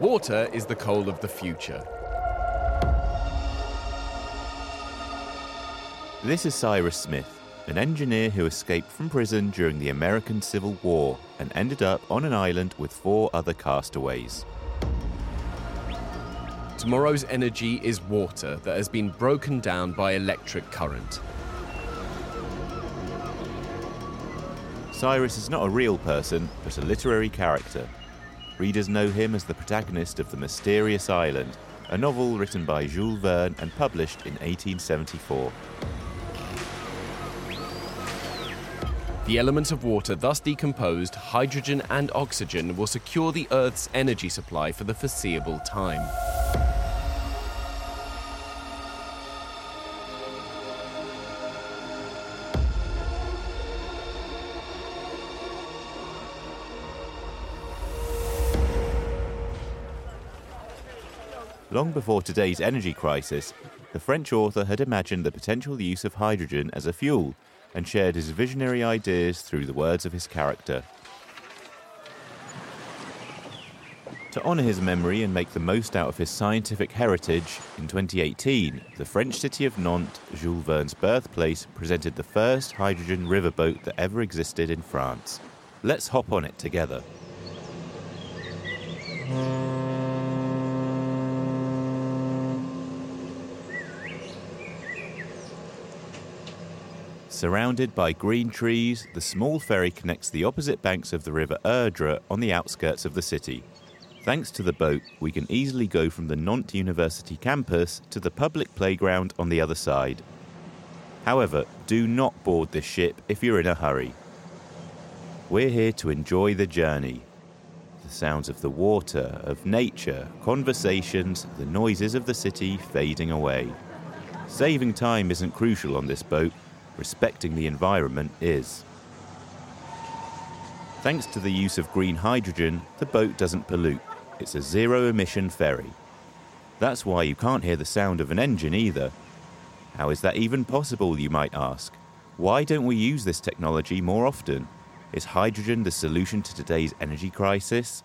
Water is the coal of the future. This is Cyrus Smith, an engineer who escaped from prison during the American Civil War and ended up on an island with four other castaways. Tomorrow's energy is water that has been broken down by electric current. Cyrus is not a real person, but a literary character. Readers know him as the protagonist of The Mysterious Island, a novel written by Jules Verne and published in 1874. The elements of water thus decomposed, hydrogen and oxygen, will secure the Earth's energy supply for the foreseeable time. Long before today's energy crisis, the French author had imagined the potential use of hydrogen as a fuel and shared his visionary ideas through the words of his character. To honour his memory and make the most out of his scientific heritage, in 2018, the French city of Nantes, Jules Verne's birthplace, presented the first hydrogen riverboat that ever existed in France. Let's hop on it together. Surrounded by green trees, the small ferry connects the opposite banks of the river Erdre on the outskirts of the city. Thanks to the boat, we can easily go from the Nantes University campus to the public playground on the other side. However, do not board this ship if you're in a hurry. We're here to enjoy the journey. The sounds of the water, of nature, conversations, the noises of the city fading away. Saving time isn't crucial on this boat, respecting the environment is. Thanks to the use of green hydrogen, the boat doesn't pollute. It's a zero emission ferry. That's why you can't hear the sound of an engine either. How is that even possible, you might ask? Why don't we use this technology more often? Is hydrogen the solution to today's energy crisis?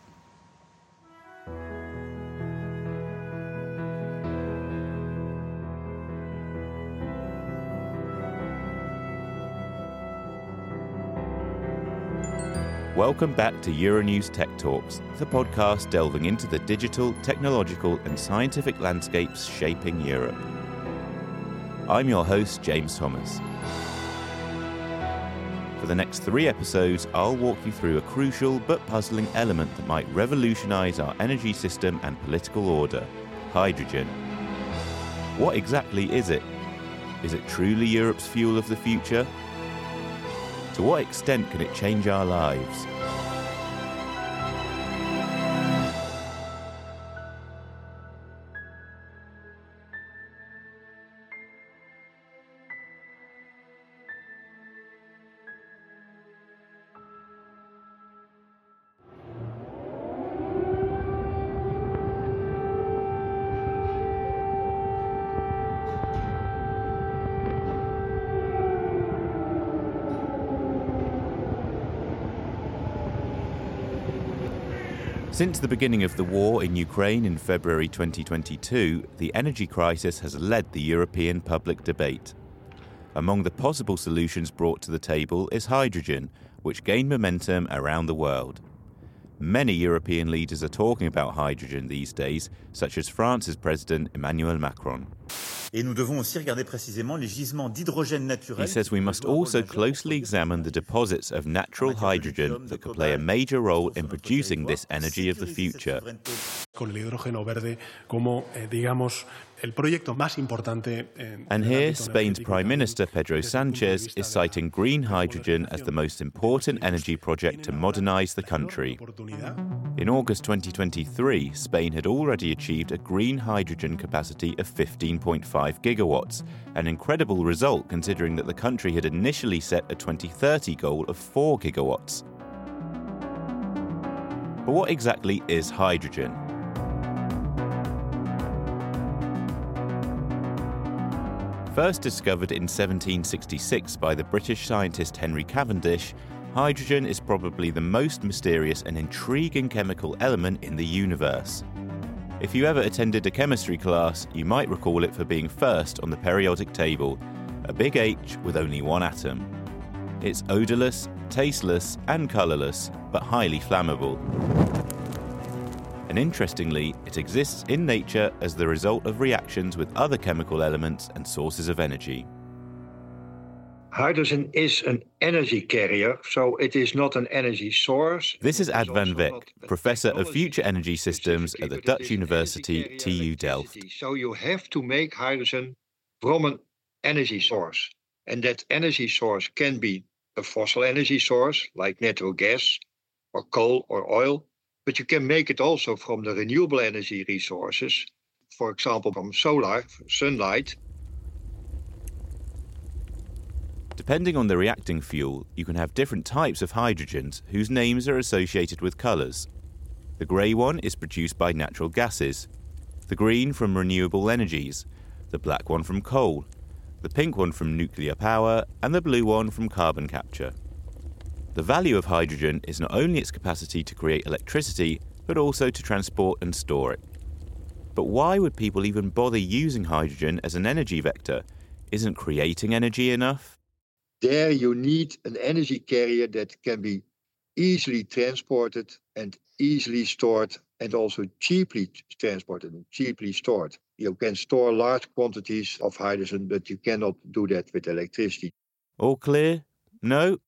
Welcome back to Euronews Tech Talks, the podcast delving into the digital, technological, and scientific landscapes shaping Europe. I'm your host, James Thomas. For the next three episodes, I'll walk you through a crucial but puzzling element that might revolutionize our energy system and political order hydrogen. What exactly is it? Is it truly Europe's fuel of the future? To what extent can it change our lives? Since the beginning of the war in Ukraine in February 2022, the energy crisis has led the European public debate. Among the possible solutions brought to the table is hydrogen, which gained momentum around the world. Many European leaders are talking about hydrogen these days, such as France's President Emmanuel Macron. He says we must also closely examine the deposits of natural hydrogen that could play a major role in producing this energy of the future. And here, Spain's Prime Minister Pedro Sanchez is citing green hydrogen as the most important energy project to modernize the country. In August 2023, Spain had already achieved a green hydrogen capacity of 15.5 gigawatts, an incredible result considering that the country had initially set a 2030 goal of 4 gigawatts. But what exactly is hydrogen? First discovered in 1766 by the British scientist Henry Cavendish, hydrogen is probably the most mysterious and intriguing chemical element in the universe. If you ever attended a chemistry class, you might recall it for being first on the periodic table, a big H with only one atom. It's odorless, tasteless, and colourless, but highly flammable and interestingly, it exists in nature as the result of reactions with other chemical elements and sources of energy. Hydrogen is an energy carrier, so it is not an energy source. This is Ad van Wijk, Professor of Future Energy Systems at the Dutch University TU Delft. So you have to make hydrogen from an energy source. And that energy source can be a fossil energy source like natural gas or coal or oil, but you can make it also from the renewable energy resources, for example, from solar, sunlight. Depending on the reacting fuel, you can have different types of hydrogens whose names are associated with colours. The grey one is produced by natural gases, the green from renewable energies, the black one from coal, the pink one from nuclear power, and the blue one from carbon capture. The value of hydrogen is not only its capacity to create electricity, but also to transport and store it. But why would people even bother using hydrogen as an energy vector? Isn't creating energy enough? There you need an energy carrier that can be easily transported and easily stored and also cheaply transported and cheaply stored. You can store large quantities of hydrogen, but you cannot do that with electricity. All clear? No?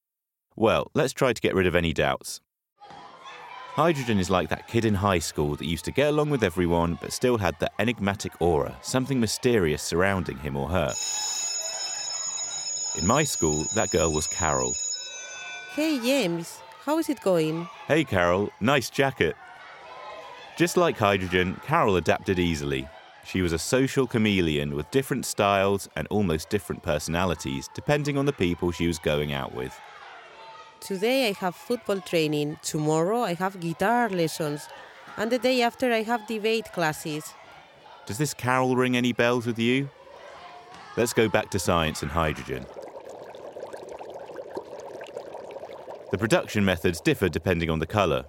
Well, let's try to get rid of any doubts. Hydrogen is like that kid in high school that used to get along with everyone but still had that enigmatic aura, something mysterious surrounding him or her. In my school, that girl was Carol. Hey, James, how is it going? Hey, Carol, nice jacket. Just like hydrogen, Carol adapted easily. She was a social chameleon with different styles and almost different personalities depending on the people she was going out with. Today I have football training, tomorrow I have guitar lessons, and the day after I have debate classes. Does this carol ring any bells with you? Let's go back to science and hydrogen. The production methods differ depending on the colour.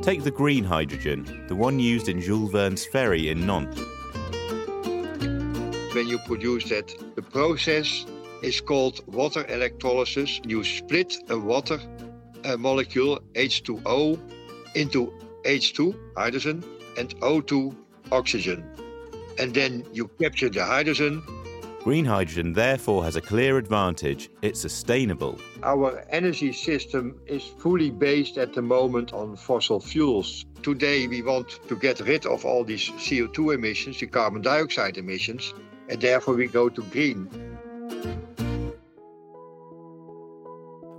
Take the green hydrogen, the one used in Jules Verne's ferry in Nantes. When you produce that, the process is called water electrolysis. You split a water uh, molecule, H2O, into H2, hydrogen, and O2, oxygen. And then you capture the hydrogen. Green hydrogen therefore has a clear advantage it's sustainable. Our energy system is fully based at the moment on fossil fuels. Today we want to get rid of all these CO2 emissions, the carbon dioxide emissions, and therefore we go to green.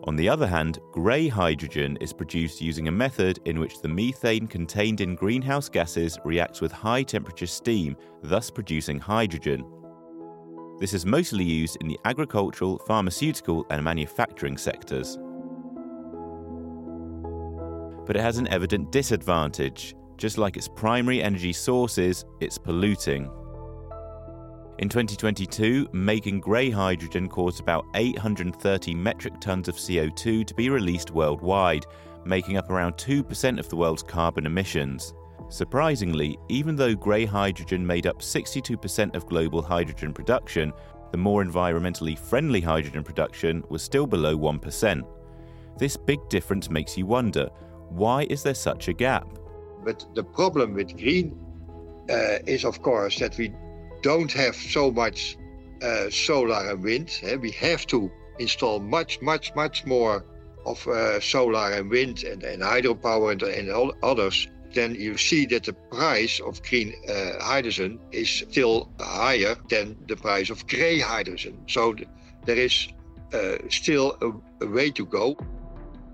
On the other hand, grey hydrogen is produced using a method in which the methane contained in greenhouse gases reacts with high temperature steam, thus producing hydrogen. This is mostly used in the agricultural, pharmaceutical, and manufacturing sectors. But it has an evident disadvantage. Just like its primary energy sources, it's polluting. In 2022, making grey hydrogen caused about 830 metric tons of CO2 to be released worldwide, making up around 2% of the world's carbon emissions. Surprisingly, even though grey hydrogen made up 62% of global hydrogen production, the more environmentally friendly hydrogen production was still below 1%. This big difference makes you wonder why is there such a gap? But the problem with green uh, is, of course, that we don't have so much uh, solar and wind. Eh? We have to install much, much, much more of uh, solar and wind and, and hydropower and, and all others. Then you see that the price of green uh, hydrogen is still higher than the price of grey hydrogen. So th- there is uh, still a, a way to go.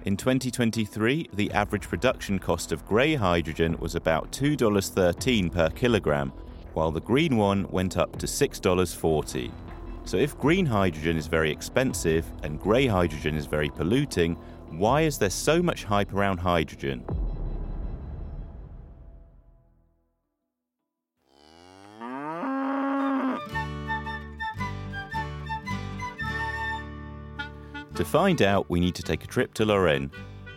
In 2023, the average production cost of grey hydrogen was about $2.13 per kilogram, while the green one went up to $6.40. So if green hydrogen is very expensive and grey hydrogen is very polluting, why is there so much hype around hydrogen? To find out, we need to take a trip to Lorraine,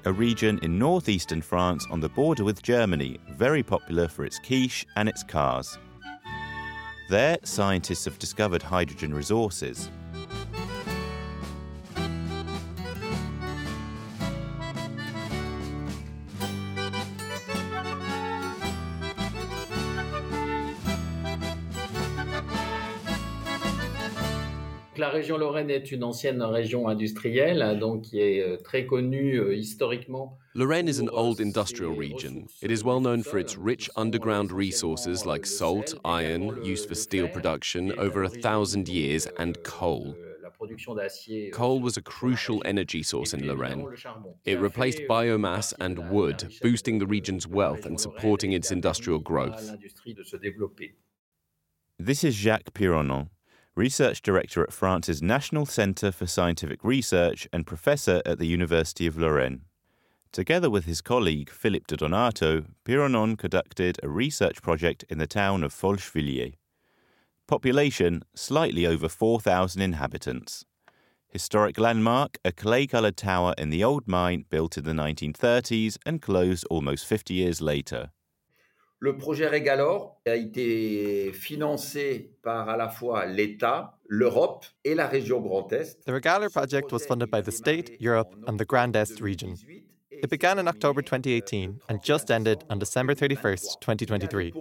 a region in northeastern France on the border with Germany, very popular for its quiche and its cars. There, scientists have discovered hydrogen resources. La région Lorraine est une ancienne région industrielle, mm-hmm. donc qui est euh, très connue euh, historiquement. Lorraine is an old industrial region. It is well known for its rich underground resources like salt, iron, used for steel production over a thousand years, and coal. Coal was a crucial energy source in Lorraine. It replaced biomass and wood, boosting the region's wealth and supporting its industrial growth. This is Jacques Pironon, Research Director at France's National Centre for Scientific Research and Professor at the University of Lorraine. Together with his colleague Philippe de Donato, Pironon conducted a research project in the town of Folschviller. Population slightly over 4,000 inhabitants. Historic landmark, a clay coloured tower in the old mine built in the 1930s and closed almost 50 years later. Le projet Régalor a été financé par à la fois l'État, l'Europe et la région Grand Est. The Regaler project was funded by the state, Europe, and the Grand Est region. It began in October 2018 and just ended on December 31st, 2023.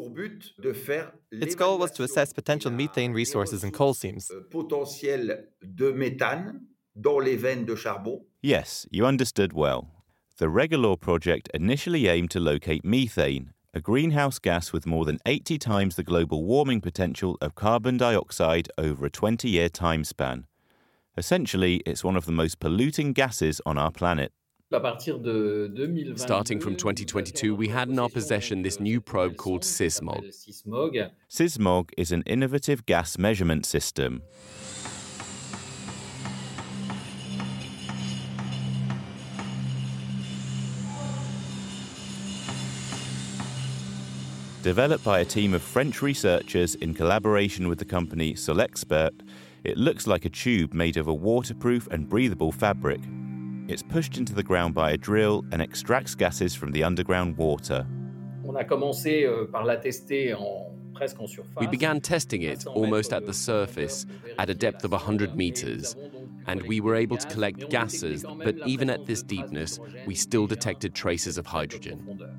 Its goal was to assess potential methane resources in coal seams. Potentiel de méthane dans les veines de charbon. Yes, you understood well. The Regalor project initially aimed to locate methane, a greenhouse gas with more than 80 times the global warming potential of carbon dioxide over a 20 year time span. Essentially, it's one of the most polluting gases on our planet. Starting from 2022, we had in our possession this new probe called SysMog. SysMog is an innovative gas measurement system. Developed by a team of French researchers in collaboration with the company Solexpert, it looks like a tube made of a waterproof and breathable fabric. It's pushed into the ground by a drill and extracts gases from the underground water. Euh, we began testing it almost at the surface at a depth of 100 meters, and we were able to collect gases, but even at this deepness, we still detected traces of hydrogen.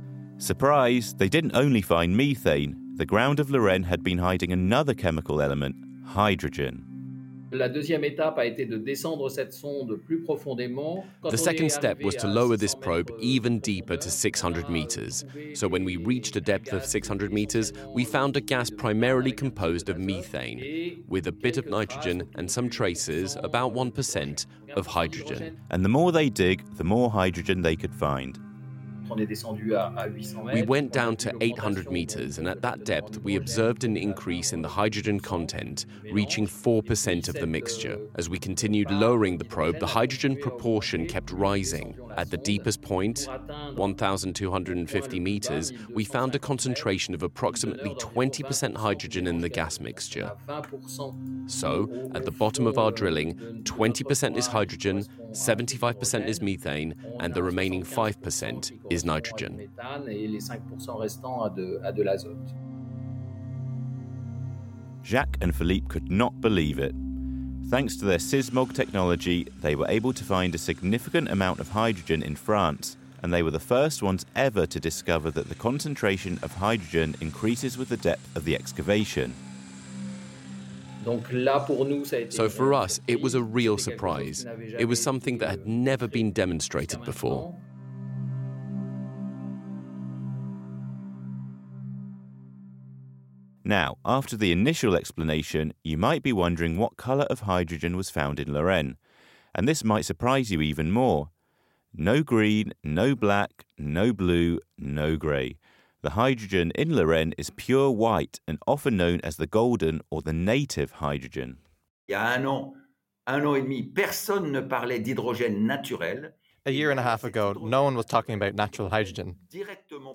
Surprise, they didn't only find methane. The ground of Lorraine had been hiding another chemical element, hydrogen. The second step was to lower this probe even deeper to 600 meters. So when we reached a depth of 600 meters, we found a gas primarily composed of methane, with a bit of nitrogen and some traces, about 1%, of hydrogen. And the more they dig, the more hydrogen they could find. We went down to 800 meters, and at that depth, we observed an increase in the hydrogen content, reaching 4% of the mixture. As we continued lowering the probe, the hydrogen proportion kept rising. At the deepest point, 1,250 meters, we found a concentration of approximately 20% hydrogen in the gas mixture. So, at the bottom of our drilling, 20% is hydrogen, 75% is methane, and the remaining 5% is nitrogen. Jacques and Philippe could not believe it. Thanks to their SysMog technology, they were able to find a significant amount of hydrogen in France, and they were the first ones ever to discover that the concentration of hydrogen increases with the depth of the excavation. So for us, it was a real surprise. It was something that had never been demonstrated before. Now, after the initial explanation, you might be wondering what colour of hydrogen was found in Lorraine. And this might surprise you even more. No green, no black, no blue, no grey. The hydrogen in Lorraine is pure white and often known as the golden or the native hydrogen. Il y a un an, un an et demi, personne ne parlait d'hydrogène naturel. A year and a half ago, no one was talking about natural hydrogen.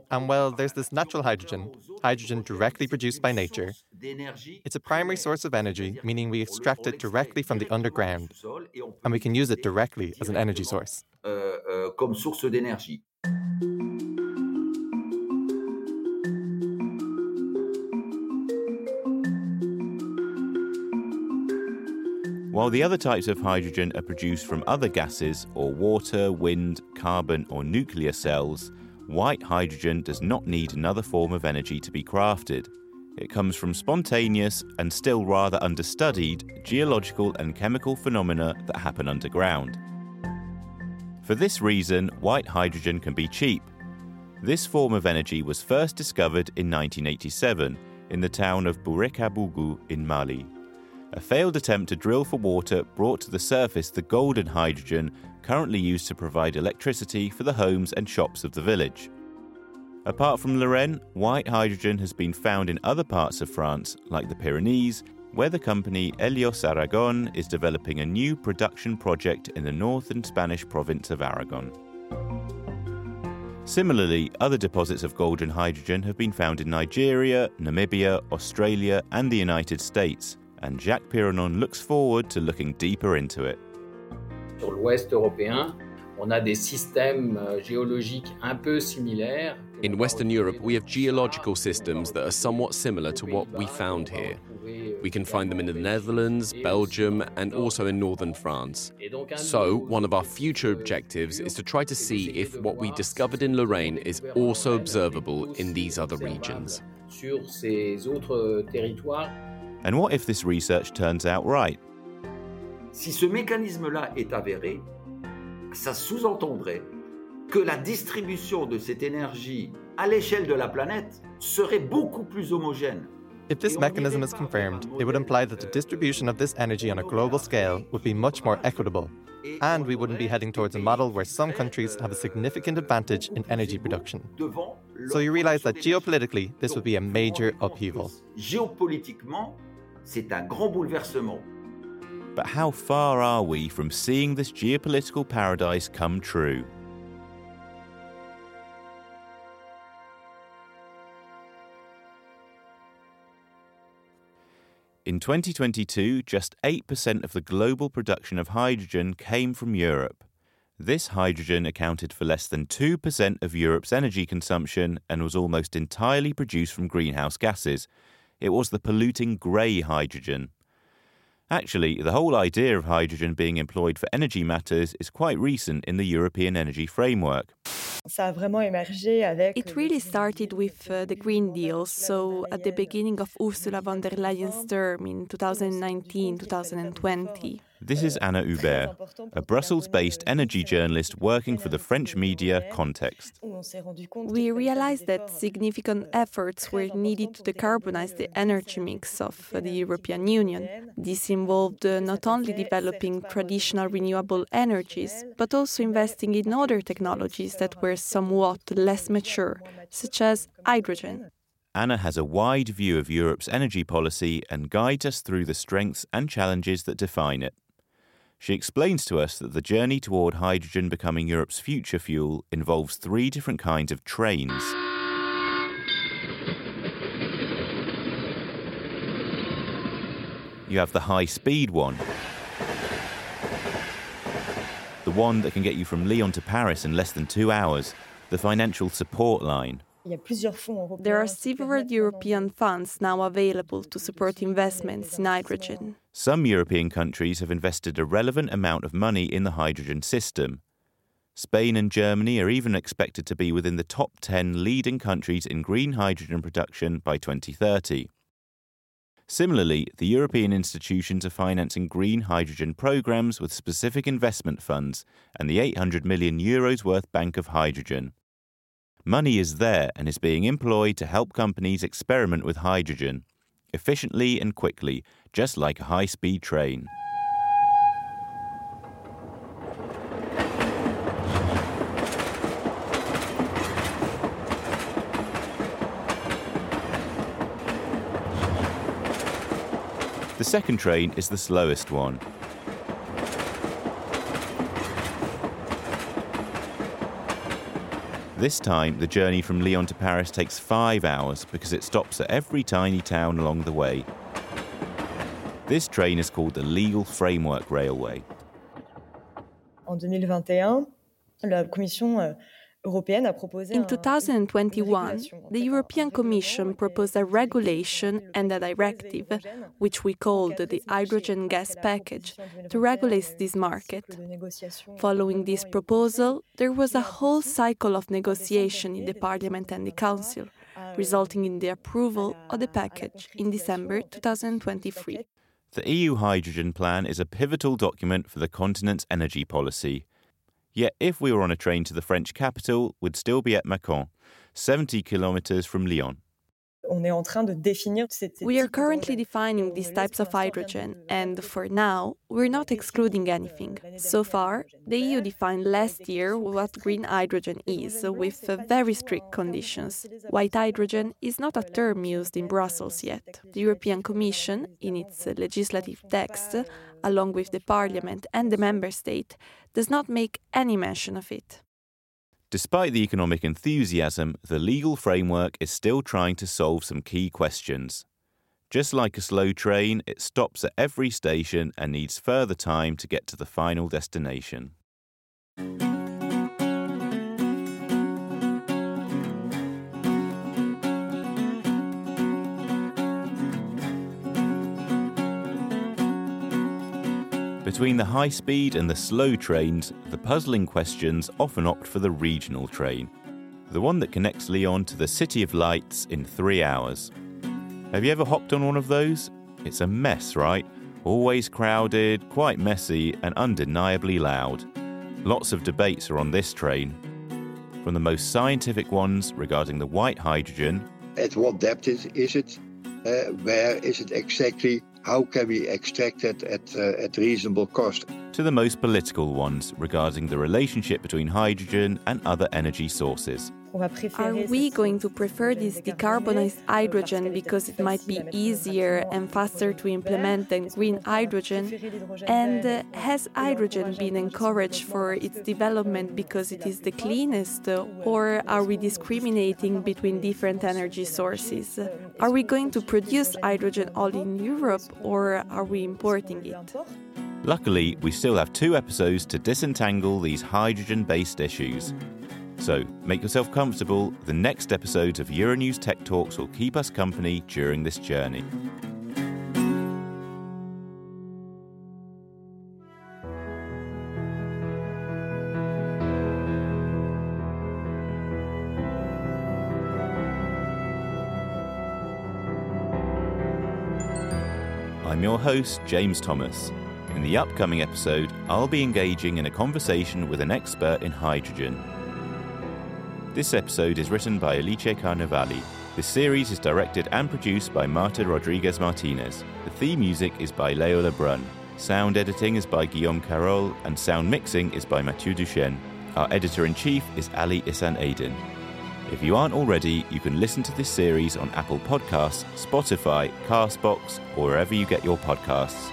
And well, there's this natural hydrogen, hydrogen directly produced by nature. It's a primary source of energy, meaning we extract it directly from the underground, and we can use it directly as an energy source. While the other types of hydrogen are produced from other gases or water, wind, carbon, or nuclear cells, white hydrogen does not need another form of energy to be crafted. It comes from spontaneous and still rather understudied geological and chemical phenomena that happen underground. For this reason, white hydrogen can be cheap. This form of energy was first discovered in 1987 in the town of Bourakébougou in Mali. A failed attempt to drill for water brought to the surface the golden hydrogen currently used to provide electricity for the homes and shops of the village. Apart from Lorraine, white hydrogen has been found in other parts of France, like the Pyrenees, where the company Helios Aragon is developing a new production project in the northern Spanish province of Aragon. Similarly, other deposits of golden hydrogen have been found in Nigeria, Namibia, Australia, and the United States, and Jacques Pironon looks forward to looking deeper into it. Sur l'ouest européen, on a des systèmes euh, géologiques un peu similaires. In Western Europe, we have geological systems that are somewhat similar to what we found here. We can find them in the Netherlands, Belgium, and also in northern France. So, one of our future objectives is to try to see if what we discovered in Lorraine is also observable in these other regions. Sur ces autres territoires, And what if this research turns out right? Si ce mécanisme-là est avéré, ça sous-entendrait que la distribution de cette énergie à l'échelle de la planète serait beaucoup plus homogène. If this mechanism is confirmed, it would imply that the euh, distribution of this energy on a global scale would be much more equitable, and we wouldn't be heading towards a model where some countries have a euh, significant advantage in energy production. So you realize that geopolitically, this would be a major upheaval. Géopolitiquement, c'est un grand bouleversement. But how far are we from seeing this geopolitical paradise come true? In 2022, just 8% of the global production of hydrogen came from Europe. This hydrogen accounted for less than 2% of Europe's energy consumption and was almost entirely produced from greenhouse gases. It was the polluting grey hydrogen. Actually, the whole idea of hydrogen being employed for energy matters is quite recent in the European Energy Framework. It really started with uh, the Green Deal, so at the beginning of Ursula von der Leyen's term in 2019 2020. This is Anna Hubert, a Brussels based energy journalist working for the French media Context. We realized that significant efforts were needed to decarbonize the energy mix of the European Union. This involved uh, not only developing traditional renewable energies, but also investing in other technologies that were somewhat less mature, such as hydrogen. Anna has a wide view of Europe's energy policy and guides us through the strengths and challenges that define it. She explains to us that the journey toward hydrogen becoming Europe's future fuel involves three different kinds of trains. You have the high speed one, the one that can get you from Lyon to Paris in less than two hours, the financial support line. There are several European funds now available to support investments in hydrogen. Some European countries have invested a relevant amount of money in the hydrogen system. Spain and Germany are even expected to be within the top 10 leading countries in green hydrogen production by 2030. Similarly, the European institutions are financing green hydrogen programs with specific investment funds and the 800 million euros worth Bank of Hydrogen. Money is there and is being employed to help companies experiment with hydrogen efficiently and quickly, just like a high speed train. The second train is the slowest one. This time, the journey from Lyon to Paris takes five hours because it stops at every tiny town along the way. This train is called the Legal Framework Railway. En 2021, la Commission euh, in 2021, the European Commission proposed a regulation and a directive, which we called the Hydrogen Gas Package, to regulate this market. Following this proposal, there was a whole cycle of negotiation in the Parliament and the Council, resulting in the approval of the package in December 2023. The EU Hydrogen Plan is a pivotal document for the continent's energy policy. Yet, if we were on a train to the French capital, we'd still be at Mâcon, 70 kilometers from Lyon. We are currently defining these types of hydrogen, and for now, we're not excluding anything. So far, the EU defined last year what green hydrogen is, with very strict conditions. White hydrogen is not a term used in Brussels yet. The European Commission, in its legislative text, along with the Parliament and the Member State, does not make any mention of it. Despite the economic enthusiasm, the legal framework is still trying to solve some key questions. Just like a slow train, it stops at every station and needs further time to get to the final destination. Between the high speed and the slow trains, the puzzling questions often opt for the regional train, the one that connects Lyon to the City of Lights in three hours. Have you ever hopped on one of those? It's a mess, right? Always crowded, quite messy, and undeniably loud. Lots of debates are on this train. From the most scientific ones regarding the white hydrogen. At what depth is, is it? Uh, where is it exactly? How can we extract it at, uh, at reasonable cost? To the most political ones regarding the relationship between hydrogen and other energy sources. Are we going to prefer this decarbonized hydrogen because it might be easier and faster to implement than green hydrogen? And uh, has hydrogen been encouraged for its development because it is the cleanest? Or are we discriminating between different energy sources? Are we going to produce hydrogen all in Europe or are we importing it? Luckily, we still have two episodes to disentangle these hydrogen based issues. So make yourself comfortable. The next episode of Euronews Tech Talks will keep us company during this journey. I'm your host, James Thomas. In the upcoming episode, I'll be engaging in a conversation with an expert in hydrogen this episode is written by Alice Carnevali. This series is directed and produced by Marta Rodriguez Martinez. The theme music is by Leo Lebrun. Sound editing is by Guillaume Carol, and sound mixing is by Mathieu Duchesne. Our editor in chief is Ali Ihsan Aydin. If you aren't already, you can listen to this series on Apple Podcasts, Spotify, Castbox, or wherever you get your podcasts.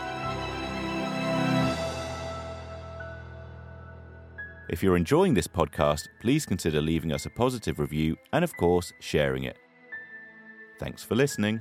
If you're enjoying this podcast, please consider leaving us a positive review and, of course, sharing it. Thanks for listening.